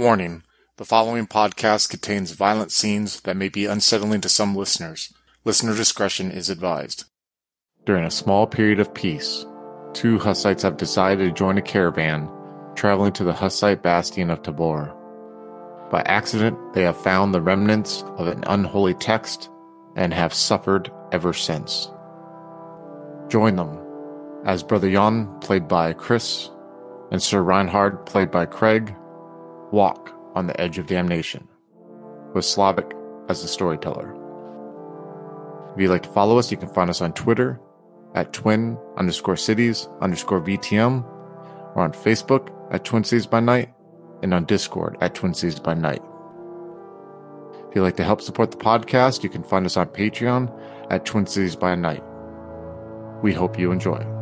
Warning: The following podcast contains violent scenes that may be unsettling to some listeners. Listener discretion is advised. During a small period of peace, two Hussites have decided to join a caravan traveling to the Hussite bastion of Tabor. By accident, they have found the remnants of an unholy text and have suffered ever since. Join them as Brother Jan, played by Chris, and Sir Reinhard, played by Craig, walk on the edge of damnation, with Slavic as the storyteller. If you'd like to follow us, you can find us on Twitter at twin underscore cities underscore VTM, or on Facebook at Twin Cities by Night, and on Discord at Twin Cities by Night. If you'd like to help support the podcast, you can find us on Patreon at Twin Cities by Night. We hope you enjoy.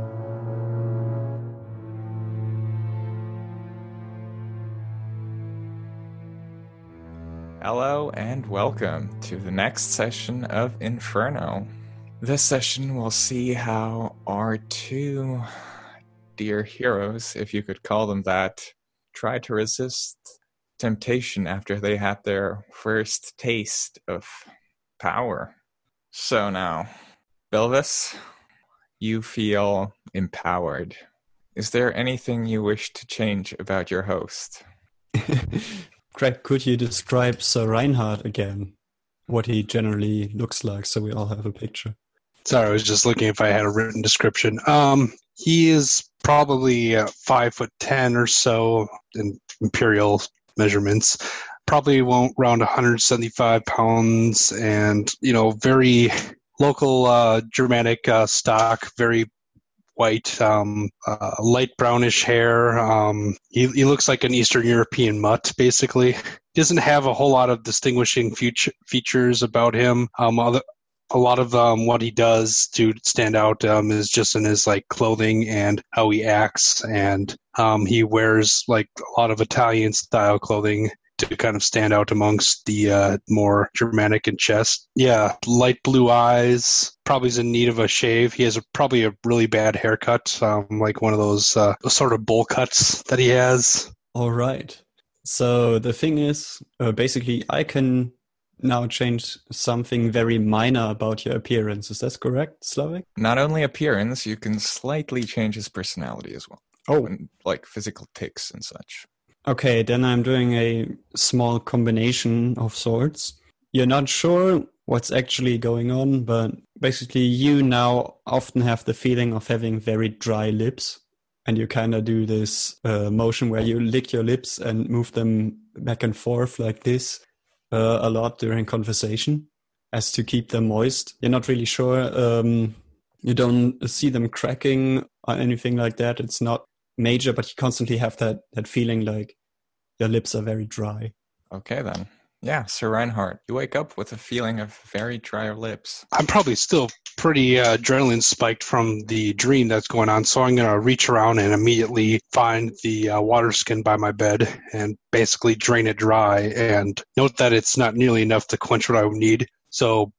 Hello and welcome to the next session of Inferno. This session will see how our two dear heroes, if you could call them that, try to resist temptation after they had their first taste of power. So now, Belvis, you feel empowered. Is there anything you wish to change about your host? Craig, could you describe Sir Reinhard again? What he generally looks like, so we all have a picture. Sorry, I was just looking if I had a written description. Um, he is probably uh, five foot ten or so in imperial measurements. Probably won't around 175 pounds, and you know, very local uh, Germanic uh, stock, very white, um, uh, light brownish hair. Um, he, he looks like an Eastern European mutt, basically. Doesn't have a whole lot of distinguishing feature, features about him. Um, other, a lot of um, what he does to stand out um, is just in his like clothing and how he acts, and um, he wears like a lot of Italian style clothing to kind of stand out amongst the uh, more Germanic and chest. Yeah, light blue eyes. Probably is in need of a shave. He has a, probably a really bad haircut, um, like one of those uh, sort of bowl cuts that he has. All right. So the thing is, uh, basically, I can now change something very minor about your appearance. Is that correct, Slavic? Not only appearance, you can slightly change his personality as well. Oh. And, like physical tics and such. Okay, then I'm doing a small combination of sorts. You're not sure what's actually going on, but basically, you now often have the feeling of having very dry lips. And you kind of do this uh, motion where you lick your lips and move them back and forth like this uh, a lot during conversation as to keep them moist. You're not really sure. Um, you don't see them cracking or anything like that. It's not major, but you constantly have that, that feeling like your lips are very dry. Okay, then. Yeah, Sir Reinhard, you wake up with a feeling of very dry lips. I'm probably still pretty uh, adrenaline spiked from the dream that's going on, so I'm going to reach around and immediately find the uh, water skin by my bed and basically drain it dry. And note that it's not nearly enough to quench what I would need. So,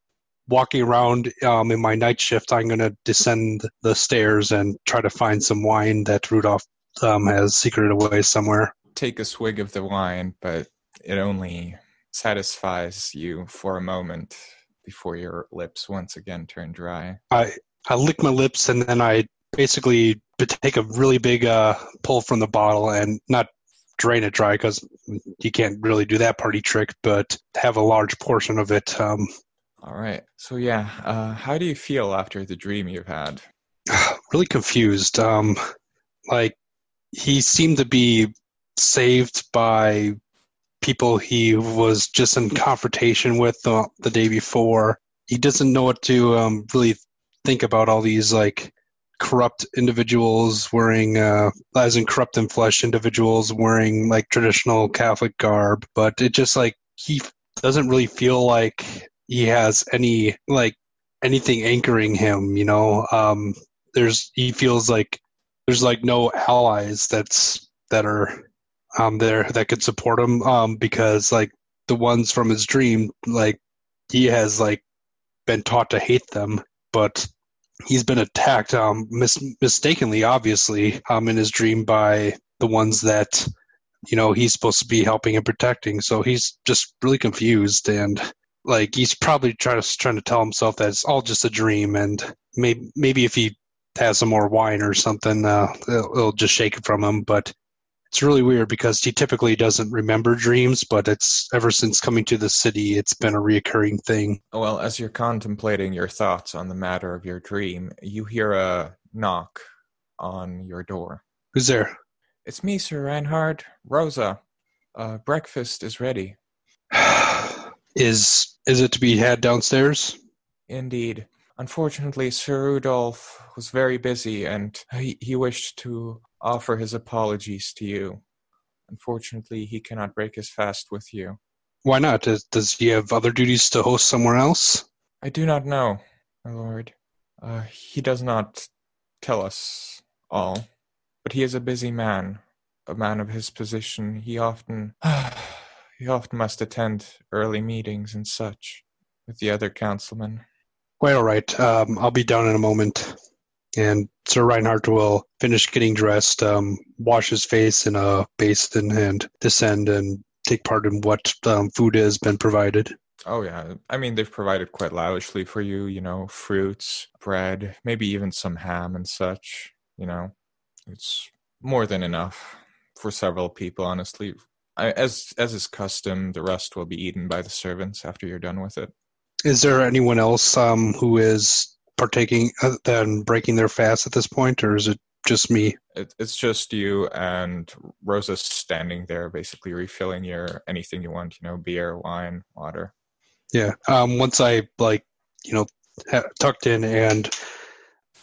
walking around um, in my night shift, I'm going to descend the stairs and try to find some wine that Rudolph um, has secreted away somewhere. Take a swig of the wine, but it only satisfies you for a moment before your lips once again turn dry. I I lick my lips and then I basically take a really big uh, pull from the bottle and not drain it dry because you can't really do that party trick, but have a large portion of it. Um, All right. So yeah, uh, how do you feel after the dream you've had? really confused. Um, like he seemed to be saved by people he was just in confrontation with the, the day before. He doesn't know what to um, really think about all these like corrupt individuals wearing, uh, as in corrupt in flesh individuals wearing like traditional Catholic garb. But it just like he doesn't really feel like he has any like anything anchoring him. You know, um, there's he feels like there's like no allies that's that are um, there that could support him um, because like the ones from his dream like he has like been taught to hate them but he's been attacked um, mis- mistakenly obviously um, in his dream by the ones that you know he's supposed to be helping and protecting. So he's just really confused and like he's probably trying to trying to tell himself that it's all just a dream and maybe maybe if he has some more wine or something, uh, it'll, it'll just shake it from him. But it's really weird because he typically doesn't remember dreams, but it's ever since coming to the city, it's been a reoccurring thing. Well, as you're contemplating your thoughts on the matter of your dream, you hear a knock on your door. Who's there? It's me, Sir Reinhard. Rosa, uh, breakfast is ready. is is it to be had downstairs? Indeed. Unfortunately, Sir Rudolph was very busy and he, he wished to offer his apologies to you. Unfortunately, he cannot break his fast with you. Why not? Does, does he have other duties to host somewhere else? I do not know, my lord. Uh, he does not tell us all, but he is a busy man, a man of his position. He often, he often must attend early meetings and such with the other councilmen. Quite all right. Um, I'll be down in a moment and Sir Reinhard will finish getting dressed, um, wash his face in a basin, and descend and take part in what um, food has been provided. Oh yeah, I mean they've provided quite lavishly for you. You know, fruits, bread, maybe even some ham and such. You know, it's more than enough for several people. Honestly, I, as as is custom, the rest will be eaten by the servants after you're done with it. Is there anyone else um, who is partaking and breaking their fast at this point, or is it just me? It, it's just you and Rosa standing there, basically refilling your anything you want. You know, beer, wine, water. Yeah. Um, once I like, you know, tucked in and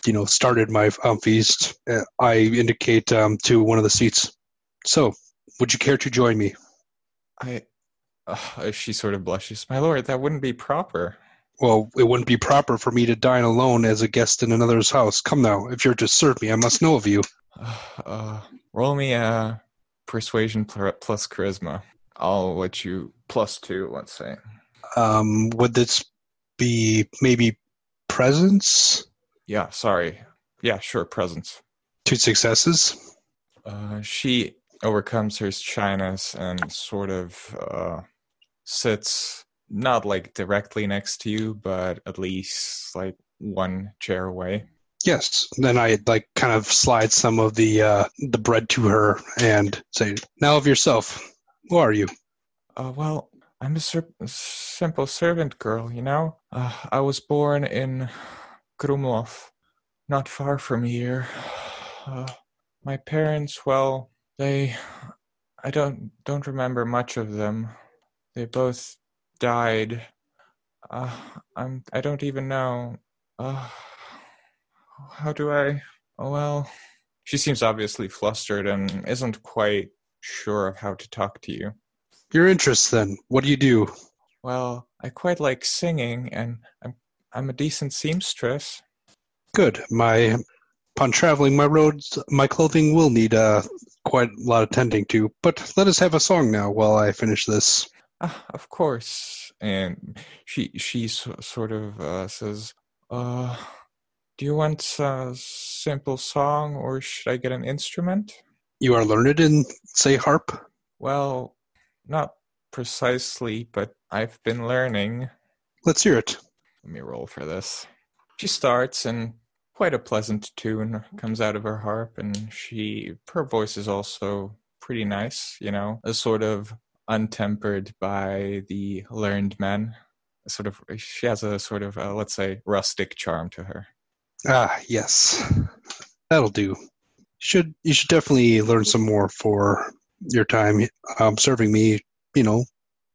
you know started my um, feast, uh, I indicate um, to one of the seats. So, would you care to join me? I. Uh, she sort of blushes. My lord, that wouldn't be proper well, it wouldn't be proper for me to dine alone as a guest in another's house. Come now, if you're to serve me, I must know of you. Uh, roll me a persuasion plus charisma. I'll let you plus two, let's say. Um, would this be maybe presence? Yeah, sorry. Yeah, sure, presence. Two successes. Uh, she overcomes her shyness and sort of uh, sits not like directly next to you, but at least like one chair away. Yes. Then I like kind of slide some of the uh, the bread to her and say, "Now of yourself, who are you?" Uh, well, I'm a ser- simple servant girl. You know, uh, I was born in Krumlov, not far from here. Uh, my parents, well, they, I don't don't remember much of them. They both died. Uh, I'm. I don't even know. Uh, how do I? Oh well. She seems obviously flustered and isn't quite sure of how to talk to you. Your interests, then? What do you do? Well, I quite like singing, and I'm I'm a decent seamstress. Good. My upon traveling my roads, my clothing will need uh, quite a lot of tending to. But let us have a song now while I finish this. Uh, of course. And she she so, sort of uh, says, uh, "Do you want a simple song, or should I get an instrument?" You are learned in, say, harp. Well, not precisely, but I've been learning. Let's hear it. Let me roll for this. She starts, and quite a pleasant tune comes out of her harp, and she her voice is also pretty nice. You know, a sort of untempered by the learned men. Sort of, she has a sort of, uh, let's say, rustic charm to her. Ah, yes, that'll do. Should you should definitely learn some more for your time um, serving me. You know,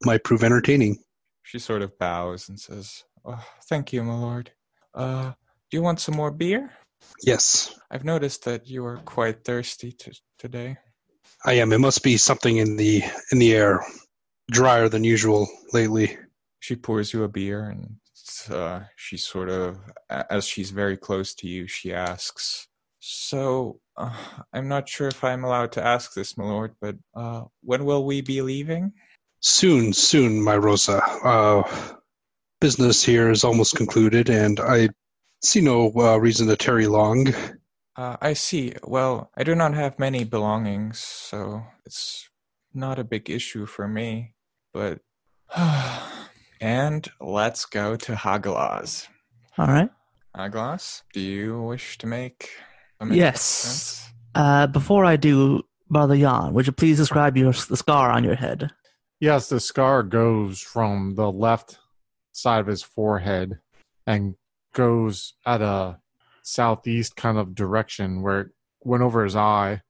might prove entertaining. She sort of bows and says, oh, "Thank you, my lord. Uh, do you want some more beer?" Yes. I've noticed that you are quite thirsty t- today. I am. It must be something in the in the air, drier than usual lately. She pours you a beer, and uh, she sort of, as she's very close to you, she asks, "So, uh, I'm not sure if I'm allowed to ask this, my lord, but uh, when will we be leaving?" Soon, soon, my Rosa. Uh, business here is almost concluded, and I see no uh, reason to tarry long. Uh, I see. Well, I do not have many belongings, so it's not a big issue for me, but. and let's go to Hagalaz. All right. Hagalaz, do you wish to make a Yes. Uh, before I do, Brother Jan, would you please describe your the scar on your head? Yes, the scar goes from the left side of his forehead and goes at a southeast kind of direction where it went over his eye.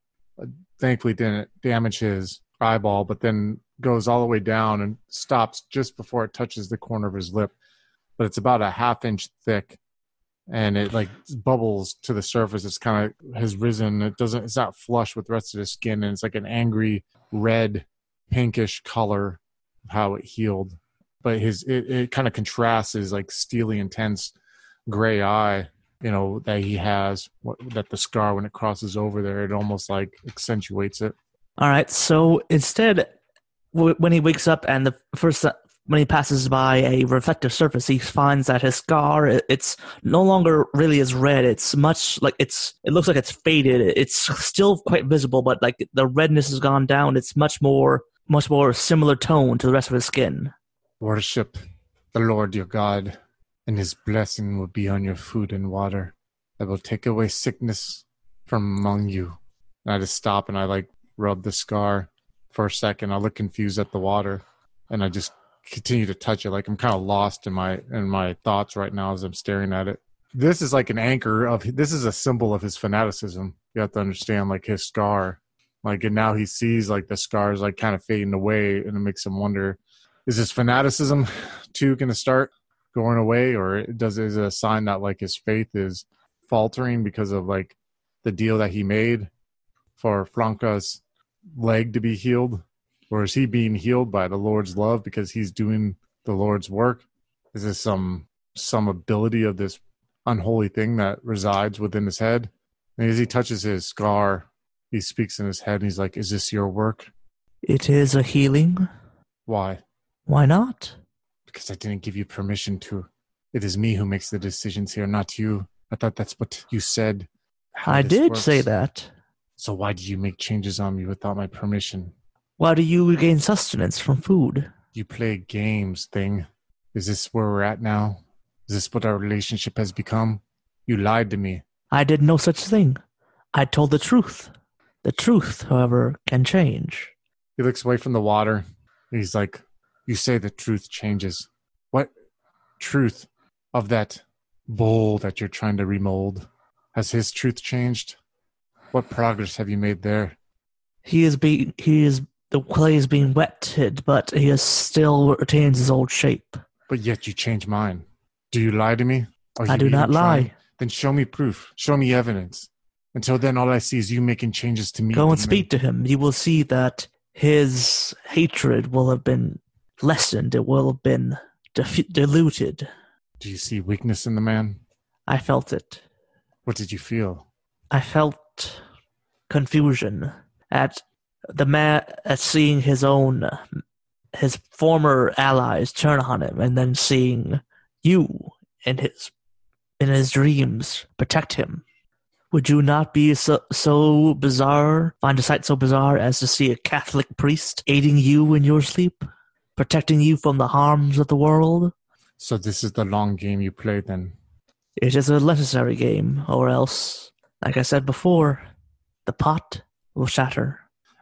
Uh, Thankfully, didn't damage his eyeball, but then goes all the way down and stops just before it touches the corner of his lip. But it's about a half inch thick, and it like bubbles to the surface. It's kind of has risen. It doesn't. It's not flush with the rest of his skin, and it's like an angry red, pinkish color how it healed. But his it, it kind of contrasts his like steely, intense gray eye you know that he has what, that the scar when it crosses over there it almost like accentuates it All right. So instead, w- when he wakes up and the first uh, when he passes by a reflective surface, he finds that his scar i- it's no longer really as red. It's much like it's it looks like it's faded. It's still quite visible, but like the redness has gone down. It's much more much more similar tone to the rest of his skin. worship the lord your god and his blessing will be on your food and water i will take away sickness from among you. And i just stop and i like rub the scar for a second. I look confused at the water and i just continue to touch it. Like i'm kind of lost in my in my thoughts right now as i'm staring at it. This is like an anchor of this is a symbol of his fanaticism. You have to understand like his scar. Like and now he sees like the scars like kind of fading away and it makes him wonder is his fanaticism too to start going away or does is it a sign that like his faith is faltering because of like the deal that he made for Franta's leg to be healed? Or is he being healed by the Lord's love because he's doing the Lord's work? Is this some some ability of this unholy thing that resides within his head? And as he touches his scar he speaks in his head and he's like is this your work? It is a healing. why? Why not? Because I didn't give you permission to. It is me who makes the decisions here, not you. I thought that's what you said. I did works. say that. So why did you make changes on me without my permission? Why do you gain sustenance from food? You play games, thing. Is this where we're at now? Is this what our relationship has become? You lied to me. I did no such thing. I told the truth. The truth, however, can change. He looks away from the water. He's like, You say the truth changes. What truth of that bowl that you're trying to remold? Has his truth changed? What progress have you made there? He is being he is the clay is being wetted, but he is still retains his old shape. But yet you change mine. Do you lie to me? I do not trying? lie. Then show me proof. Show me evidence. Until then, all I see is you making changes to me. Go and speak to him. You will see that his hatred will have been lessened. It will have been dif- diluted. Do you see weakness in the man? I felt it. What did you feel? I felt confusion at the man at seeing his own his former allies turn on him and then seeing you in his in his dreams protect him would you not be so, so bizarre find a sight so bizarre as to see a catholic priest aiding you in your sleep protecting you from the harms of the world So this is the long game you play then. it is a necessary game or else like i said before the pot will shatter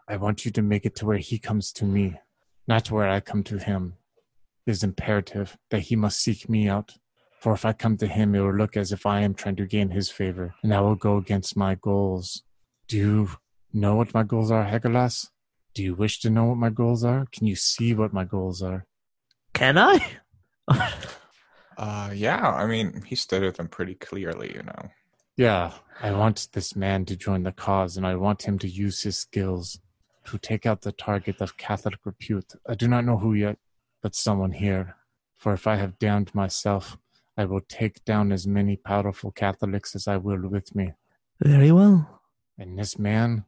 I want you to make it to where he comes to me, not to where I come to him. It is imperative that he must seek me out. For if I come to him, it will look as if I am trying to gain his favor, and that will go against my goals. Do you know what my goals are, Hagalaz? Do you wish to know what my goals are? Can you see what my goals are? can i Uh, yeah, I mean, he stated them pretty clearly, you know. Yeah, I want this man to join the cause, and I want him to use his skills to take out the target of Catholic repute. I do not know who yet, but someone here. For if I have damned myself, I will take down as many powerful Catholics as I will with me. very well And this man,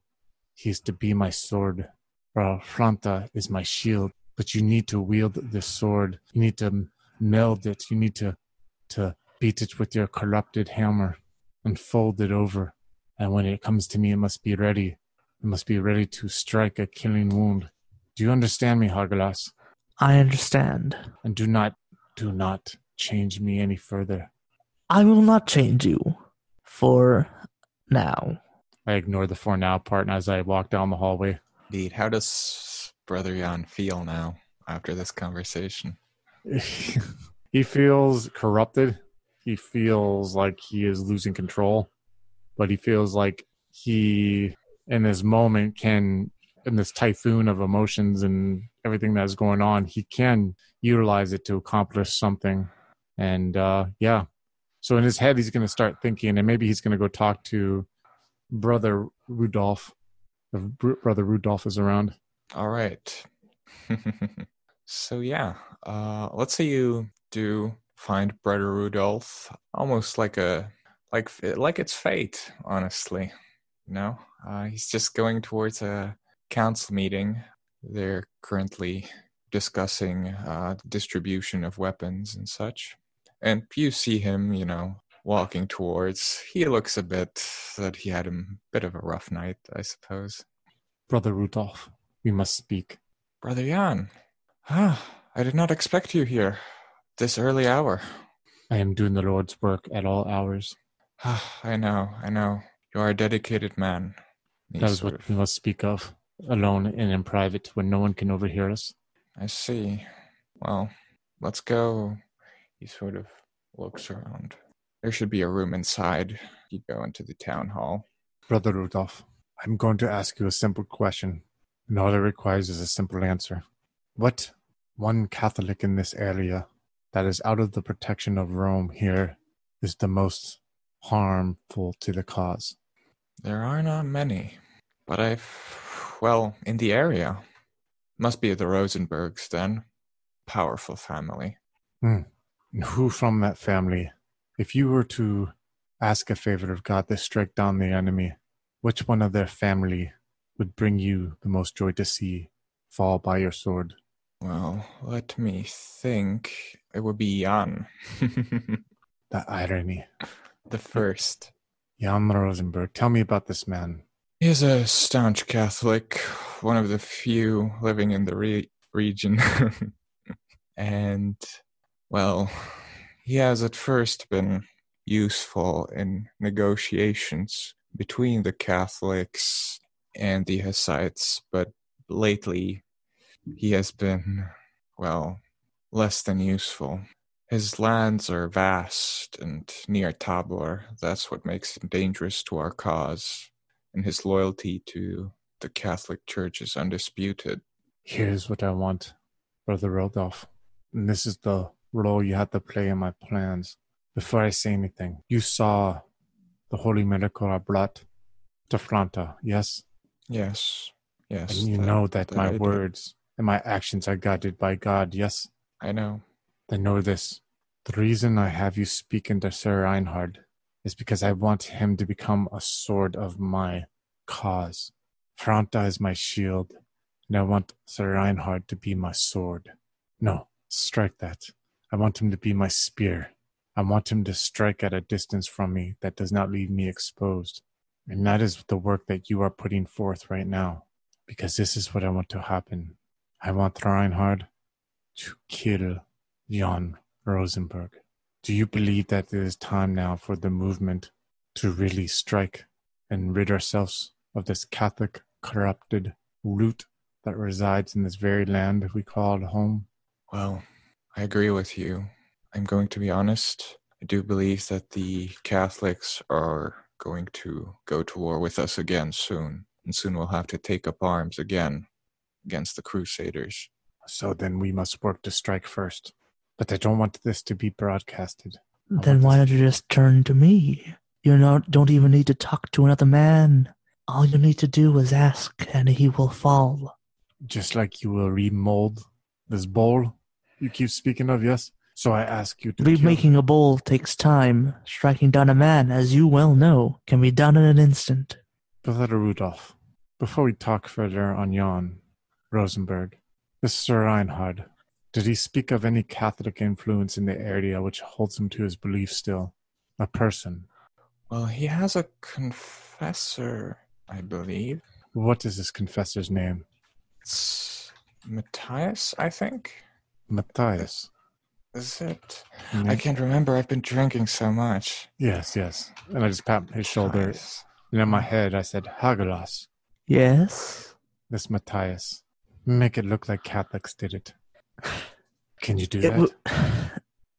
he is to be my sword. Franta is my shield. But you need to wield this sword. You need to meld it. You need to to beat it with your corrupted hammer and fold it over. And when it comes to me, it must be ready. It must be ready to strike a killing wound. Do you understand me, Hargalas? I understand. And do not, do not change me any further. I will not change you for now. I ignore the for now part and as I walk down the hallway. Indeed. How does Brother Jan feel now after this conversation? he feels corrupted. He feels like he is losing control, but he feels like he, in this moment, can, in this typhoon of emotions and everything that's going on, he can utilize it to accomplish something. And uh, yeah, so in his head, he's going to start thinking, and maybe he's going to go talk to Brother Rudolph. If Brother Rudolph is around. All right. so yeah, uh, let's say you do find Brother Rudolph, almost like a like like it's fate, honestly. You know, uh, he's just going towards a council meeting. They're currently discussing uh, distribution of weapons and such. And you see him, you know, walking towards. He looks a bit that he had a bit of a rough night, I suppose. Brother Rudolph, we must speak. Brother Jan, ah, I did not expect you here this early hour. I am doing the Lord's work at all hours. Ah, I know, I know. You are a dedicated man. That is what of... we must speak of, alone and in private, when no one can overhear us. I see. Well, let's go. He sort of looks around. There should be a room inside. You go into the town hall. Brother Rudolph, I'm going to ask you a simple question, and all it requires is a simple answer. What one Catholic in this area that is out of the protection of Rome here is the most harmful to the cause? There are not many, but I've, well, in the area. Must be the Rosenbergs then. Powerful family. Hmm. Who from that family if you were to ask a favor of God to strike down the enemy, which one of their family would bring you the most joy to see fall by your sword? Well, let me think. It would be Jan. the irony. The first. Jan Rosenberg. Tell me about this man. He is a staunch Catholic, one of the few living in the re- region. and, well, he has at first been useful in negotiations between the Catholics and the Hussites, but lately he has been, well, less than useful. His lands are vast and near Tabor. That's what makes him dangerous to our cause, and his loyalty to the Catholic Church is undisputed. Here's what I want, Brother Rudolph. And this is the role you had to play in my plans. Before I say anything, you saw the holy miracle I brought to Franta, yes? Yes, yes. And you that, know that, that my words and my actions are guided by God, yes? I know. Then know this. The reason I have you speak into Sir Reinhard is because I want him to become a sword of my cause. Franta is my shield, and I want Sir Reinhard to be my sword. No, strike that. I want him to be my spear. I want him to strike at a distance from me that does not leave me exposed. And that is the work that you are putting forth right now, because this is what I want to happen. I want Reinhard to kill Jan Rosenberg. Do you believe that it is time now for the movement to really strike and rid ourselves of this Catholic corrupted root that resides in this very land we call home? Well, I agree with you. I'm going to be honest. I do believe that the Catholics are going to go to war with us again soon, and soon we'll have to take up arms again against the Crusaders. So then we must work to strike first. But I don't want this to be broadcasted. then why don't you just turn to me? You not, don't even need to talk to another man. All you need to do is ask, and he will fall. Just like you will remold this bowl you keep speaking of, yes? So I ask you to. Remaking a bowl takes time. Striking down a man, as you well know, can be done in an instant. Brother Rudolph, before we talk further on Jan Rosenberg, this Sir Reinhard, did he speak of any Catholic influence in the area which holds him to his belief still? A person? Well, he has a confessor, I believe. What is this confessor's name? It's Matthias, I think. Matthias. Is it? Mhm. I can't remember. I've been drinking so much. Yes, yes. And I just pat his shoulder. Matthias. And in my head, I said, Hagalaz, Yes. this Matthias. Make it look like Catholics did it. Can you do It that? w-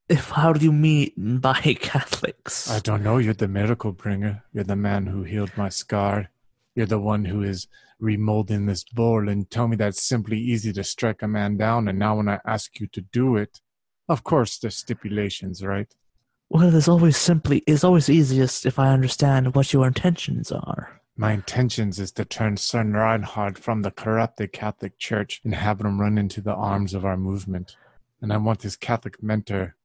if how do you mean by Catholics? I don't know. You're the miracle bringer. You're the man who healed my scar. You're the one who is remolding this bowl and tell me that's simply easy to strike a man down. And now when I ask you to do it, of course there's stipulations, right? Well, it's always simply it's always easiest if I understand what your intentions are. My intentions is to turn Son Reinhard from the corrupted Catholic Church and have him run into the arms of our movement. And I want his Catholic mentor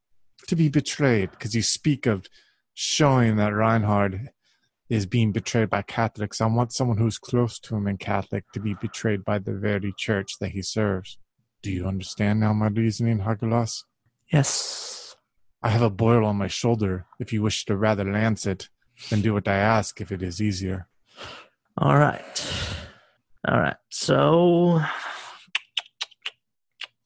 to be betrayed because you speak of showing that Reinhard is being betrayed by Catholics. I want someone who's close to him and Catholic to be betrayed by the very church that he serves. Do you understand now my reasoning, Hargelas? Yes. I have a boil on my shoulder. If you wish to rather lance it, then do what I ask if it is easier. All right. All right. So.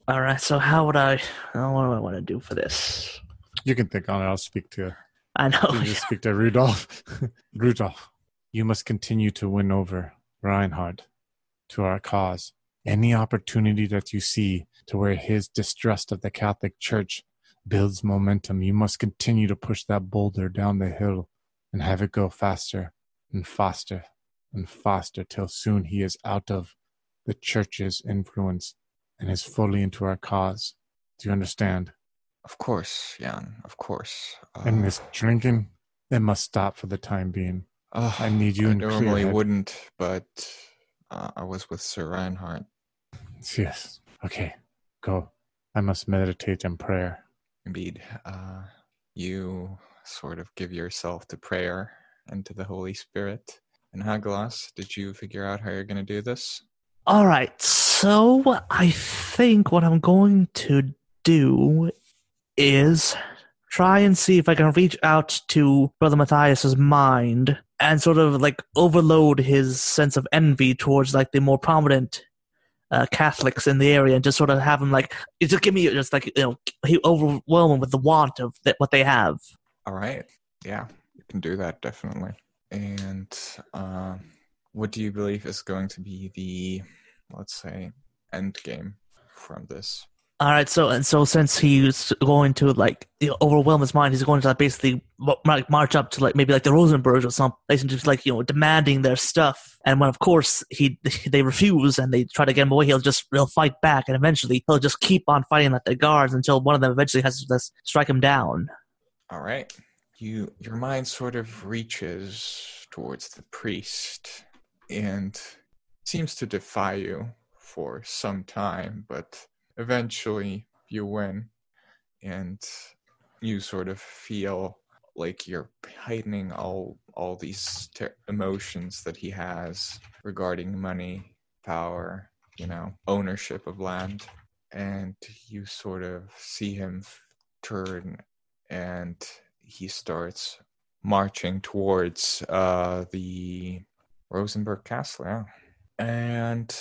All right. So how would I? oh, What do I want to do for this? You can think on it. I'll speak to I know. you. Just speak to Rudolph. Rudolph, you must continue to win over Reinhard to our cause. Any opportunity that you see to where his distrust of the Catholic Church builds momentum, you must continue to push that boulder down the hill and have it go faster and faster and faster till soon he is out of the church's influence and is fully into our cause. Do you understand? Of course, Jan. Of course. Uh, And this drinking, it must stop for the time being. uh, I need you I normally wouldn't, but uh, I was with Sir Reinhard. Yes. Okay. Go. I must meditate in prayer. Indeed, uh, you sort of give yourself to prayer and to the Holy Spirit. And Haglas, did you figure out how you're going to do this? All right. So I think what I'm going to do is try and see if I can reach out to Brother Matthias's mind and sort of like overload his sense of envy towards like the more prominent uh, Catholics in the area and just sort of have him like just give me just like you know he overwhelm him with the want of what they have. All right. Yeah, you can do that definitely. And uh, what do you believe is going to be the, let's say, end game from this? All right, so and so since he's going to like you know, overwhelm his mind, he's going to like basically like march up to like maybe like the Rosenbergs or some place and just like you know demanding their stuff. And when of course he they refuse and they try to get him away, he'll just he'll fight back and eventually he'll just keep on fighting at the guards until one of them eventually has to just strike him down. All right. You your mind sort of reaches towards the priest and seems to defy you for some time, but eventually you win and you sort of feel like you're heightening all all these ter- emotions that he has regarding money, power, you know, ownership of land and you sort of see him turn and he starts marching towards uh, the Rosenberg Castle. Yeah. And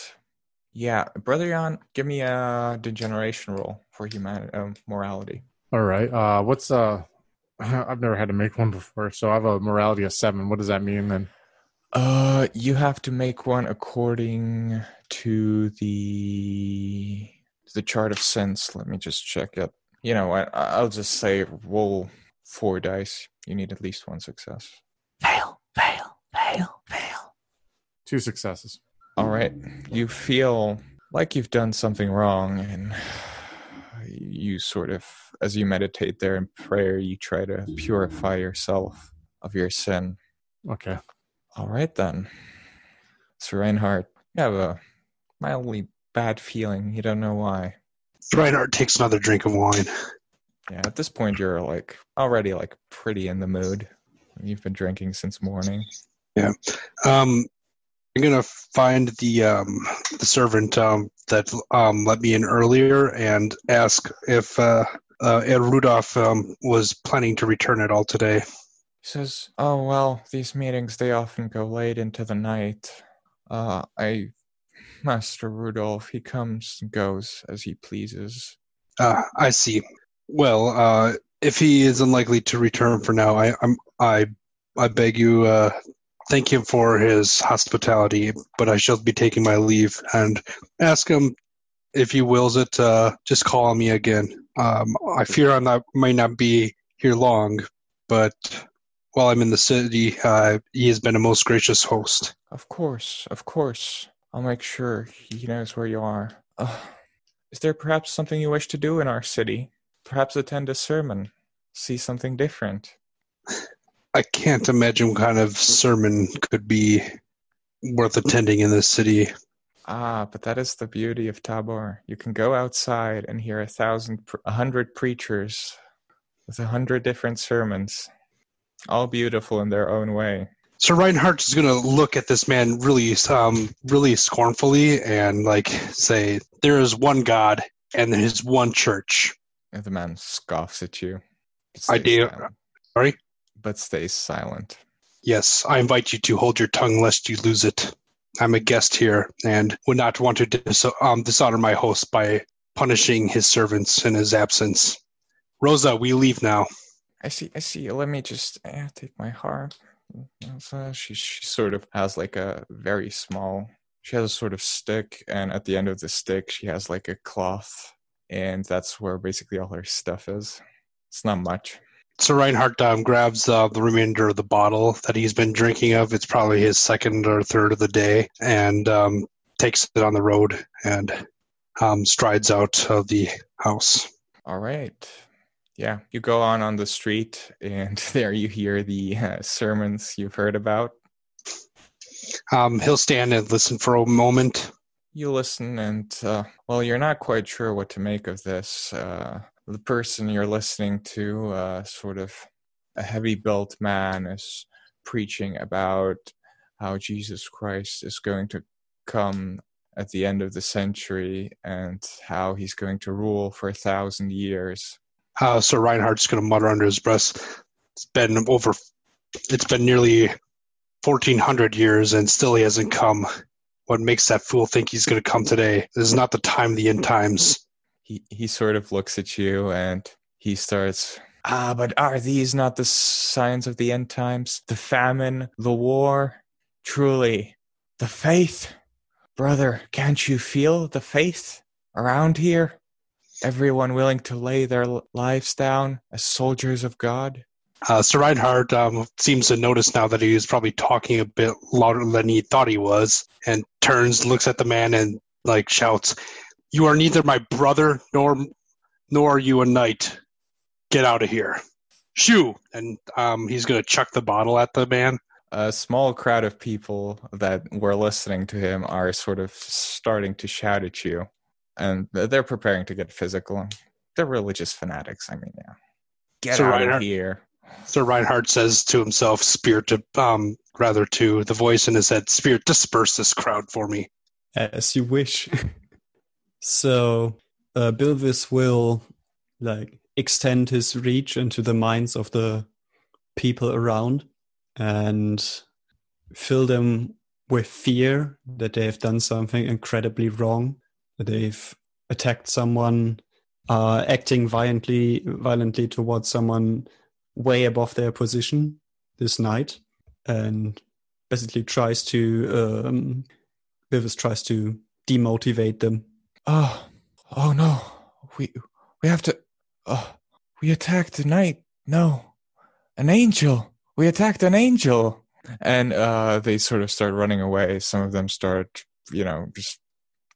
yeah, Brother Jan, give me a degeneration roll for humanity, um, morality. All right. Uh, what's uh? I've never had to make one before, so I have a morality of seven. What does that mean then? Uh, you have to make one according to the the chart of sense. Let me just check it. You know what? I- I'll just say roll four dice. You need at least one success. Fail, fail, fail, fail. Two successes. All right. You feel like you've done something wrong, and you sort of, as you meditate there in prayer, you try to purify yourself of your sin. Okay. All right, then. Sir Reinhard, you have a mildly bad feeling. You don't know why. Reinhard takes another drink of wine. Yeah, at this point, you're like already like pretty in the mood. You've been drinking since morning. Yeah. Um, I'm gonna find the um, the servant um, that um, let me in earlier and ask if uh, uh, Ed Rudolph um, was planning to return at all today. He says, "Oh well, these meetings they often go late into the night. Uh, I Master Rudolph. He comes and goes as he pleases. Uh, I see. Well, uh, if he is unlikely to return for now, I I'm, I I beg you uh, thank him for his hospitality, but I shall be taking my leave and ask him if he wills it. Uh, just call on me again. Um, I fear I not may not be here long, but while I'm in the city, uh, he has been a most gracious host. Of course, of course. I'll make sure he knows where you are. Uh, is there perhaps something you wish to do in our city? Perhaps attend a sermon, see something different. I can't imagine what kind of sermon could be worth attending in this city. Ah, but that is the beauty of Tabor. You can go outside and hear a thousand, a hundred preachers with a hundred different sermons, all beautiful in their own way. So Reinhard is going to look at this man really, um, really scornfully and like say, "There is one God and there is one church." And the man scoffs at you. I do-. Sorry? But stays silent. Yes, I invite you to hold your tongue lest you lose it. I'm a guest here and would not want to dis- um, dishonor my host by punishing his servants in his absence. Rosa, we leave now. I see. I see. Let me just eh, take my harp. So she she sort of has like a very small. She has a sort of stick, and at the end of the stick, she has like a cloth, and that's where basically all her stuff is. It's not much. So Reinhard um, grabs uh, the remainder of the bottle that he's been drinking of. It's probably his second or third of the day, and um, takes it on the road and um, strides out of the house. All right. Yeah, you go on on the street, and there you hear the uh, sermons you've heard about. Um, he'll stand and listen for a moment. You listen, and uh, well, you're not quite sure what to make of this. Uh, the person you're listening to, uh, sort of a heavy built man, is preaching about how Jesus Christ is going to come at the end of the century and how he's going to rule for a thousand years. Uh, Sir Reinhard's going to mutter under his breath. It's been over. It's been nearly fourteen hundred years, and still he hasn't come. What makes that fool think he's going to come today? This is not the time the end times. He sort of looks at you and he starts ah but are these not the signs of the end times? The famine the war? Truly the faith? Brother can't you feel the faith around here? Everyone willing to lay their lives down as soldiers of god? Uh, Sir Reinhard um, seems to notice now that he was probably talking a bit louder than he thought he was, and turns, looks at the man, and like shouts, "You are neither my brother nor nor are you a knight. Get out of here, shoo!" And um, he's gonna chuck the bottle at the man. a small crowd of people that were listening to him are sort of starting to shout at you and they're preparing to get physical they're religious fanatics i mean yeah get So out Reinhard- of here Sir Reinhard says to himself, "Spirit, to, um, rather to the voice in his head, Spirit, disperse this crowd for me." as you wish. so uh, Bilvis will like extend his reach into the minds of the people around and fill them with fear that they have done something incredibly wrong, that they've attacked someone, uh, acting violently violently towards someone way above their position this night, and basically tries to um, Bilvis tries to demotivate them. Oh oh no. We we have to oh we attacked a knight. No. An angel. We attacked an angel. And uh they sort of start running away. Some of them start you know just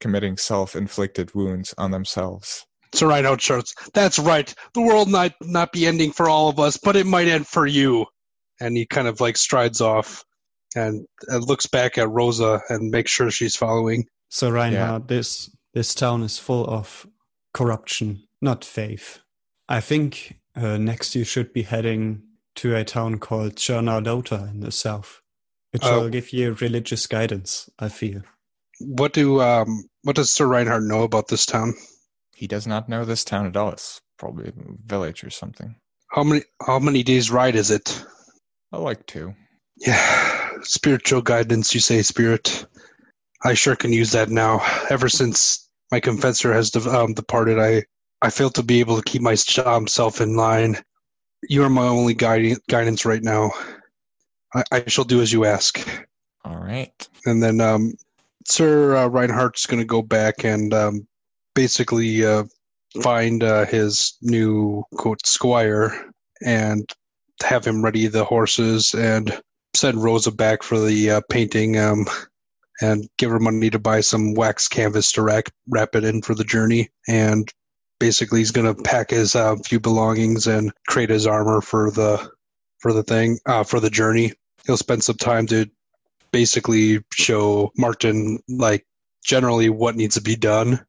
committing self-inflicted wounds on themselves. Sir Reinhard shouts, "That's right. The world might not be ending for all of us, but it might end for you." And he kind of like strides off and, and looks back at Rosa and makes sure she's following. So Reinhard, this this town is full of corruption, not faith. I think uh, next you should be heading to a town called Chernalota in the south, which Oh. will give you religious guidance. I feel. What do um what does Sir Reinhard know about this town? he does not know this town at all it's probably a village or something How many how many days ride is it? i like to Yeah, spiritual guidance. You say, Spirit. I sure can use that now. Ever since my confessor has de- um, departed, I I fail to be able to keep my um, in line. You are my only guiding, guidance right now. I, I shall do as you ask. All right. And then um, Sir uh, Reinhard's going to go back and um, basically uh, find uh, his new quote squire and have him ready the horses and send Rosa back for the uh, painting um, and give her money to buy some wax canvas to rack, wrap it in for the journey. And basically, he's going to pack his uh, few belongings and create his armor for the for the thing uh, for the journey. He'll spend some time to basically show Martin like generally what needs to be done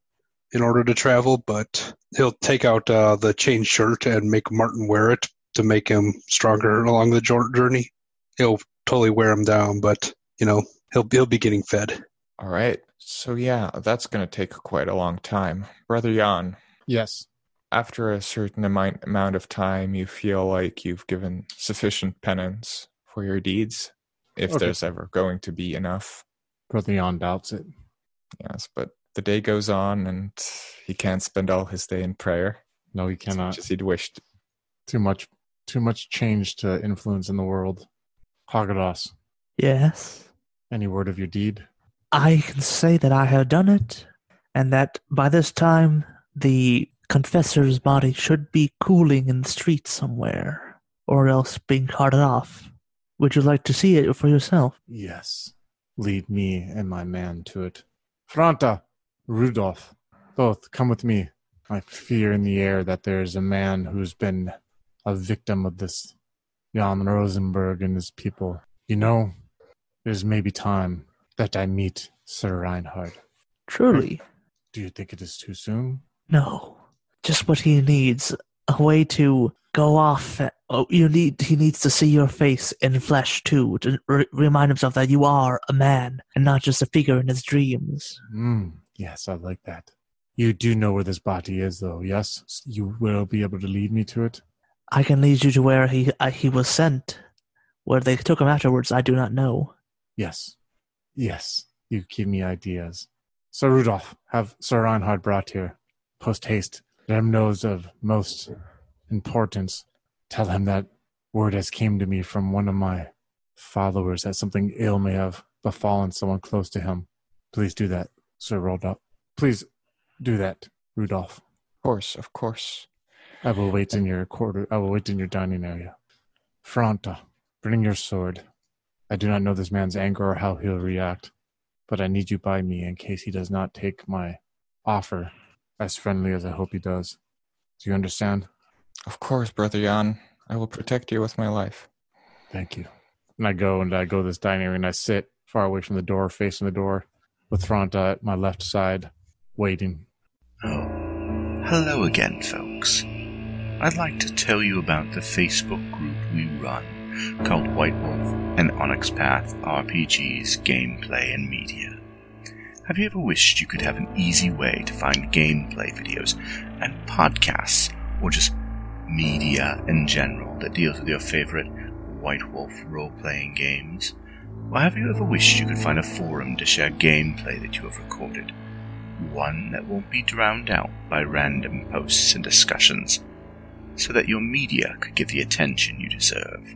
in order to travel, but he'll take out uh, the chain shirt and make Martin wear it to make him stronger along the journey. He'll totally wear him down, but you know he'll he'll be getting fed. All right. So yeah, that's going to take quite a long time, brother Jan. Yes. After a certain amount amount of time, you feel like you've given sufficient penance for your deeds, if Okay. there's ever going to be enough. Brother Jan doubts it. Yes, but the day goes on, and he can't spend all his day in prayer No, he as cannot. much as he'd wished. Too much too much change to influence in the world. Hagalaz, Yes. Any word of your deed? I can say that I have done it, and that by this time the confessor's body should be cooling in the street somewhere, or else being carted off. Would you like to see it for yourself? Yes. Lead me and my man to it. Franta, Rudolph, both come with me. I fear in the air that there is a man who's been a victim of this Jan Rosenberg and his people. You know, there's maybe time that I meet Sir Reinhard. Truly, Do you think it is too soon? no. Just what he needs a way to go off. Oh, you need. He needs to see your face in flesh too, to re- remind himself that you are a man and not just a figure in his dreams. Mm, yes, I like that. You do know where this body is, though, yes? You will be able to lead me to it? I can lead you to where he uh, he was sent. Where they took him afterwards, I do not know. Yes. Yes. You give me ideas. Sir Rudolph, have Sir Reinhard brought here. Post haste. Let him knows of most importance. Tell him that word has came to me from one of my followers that something ill may have befallen someone close to him. Please do that, Sir Rudolph. Please do that, Rudolph. Of course, of course. I will wait in your quarter. I will wait in your dining area. Franta, bring your sword. I do not know this man's anger or how he'll react, but I need you by me in case he does not take my offer as friendly as I hope he does. Do you understand? Of course, brother Jan. I will protect you with my life. Thank you. And I go and I go to this dining area and I sit far away from the door, facing the door, with Franta at my left side, waiting. Oh, hello again, folks. I'd like to tell you about the Facebook group we run called White Wolf and Onyx Path RPGs Gameplay and Media. Have you ever wished you could have an easy way to find gameplay videos and podcasts, or just media in general that deals with your favorite White Wolf role playing games? Or have you ever wished you could find a forum to share gameplay that you have recorded? one that won't be drowned out by random posts and discussions, so that your media could get the attention you deserve.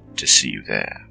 to see you there.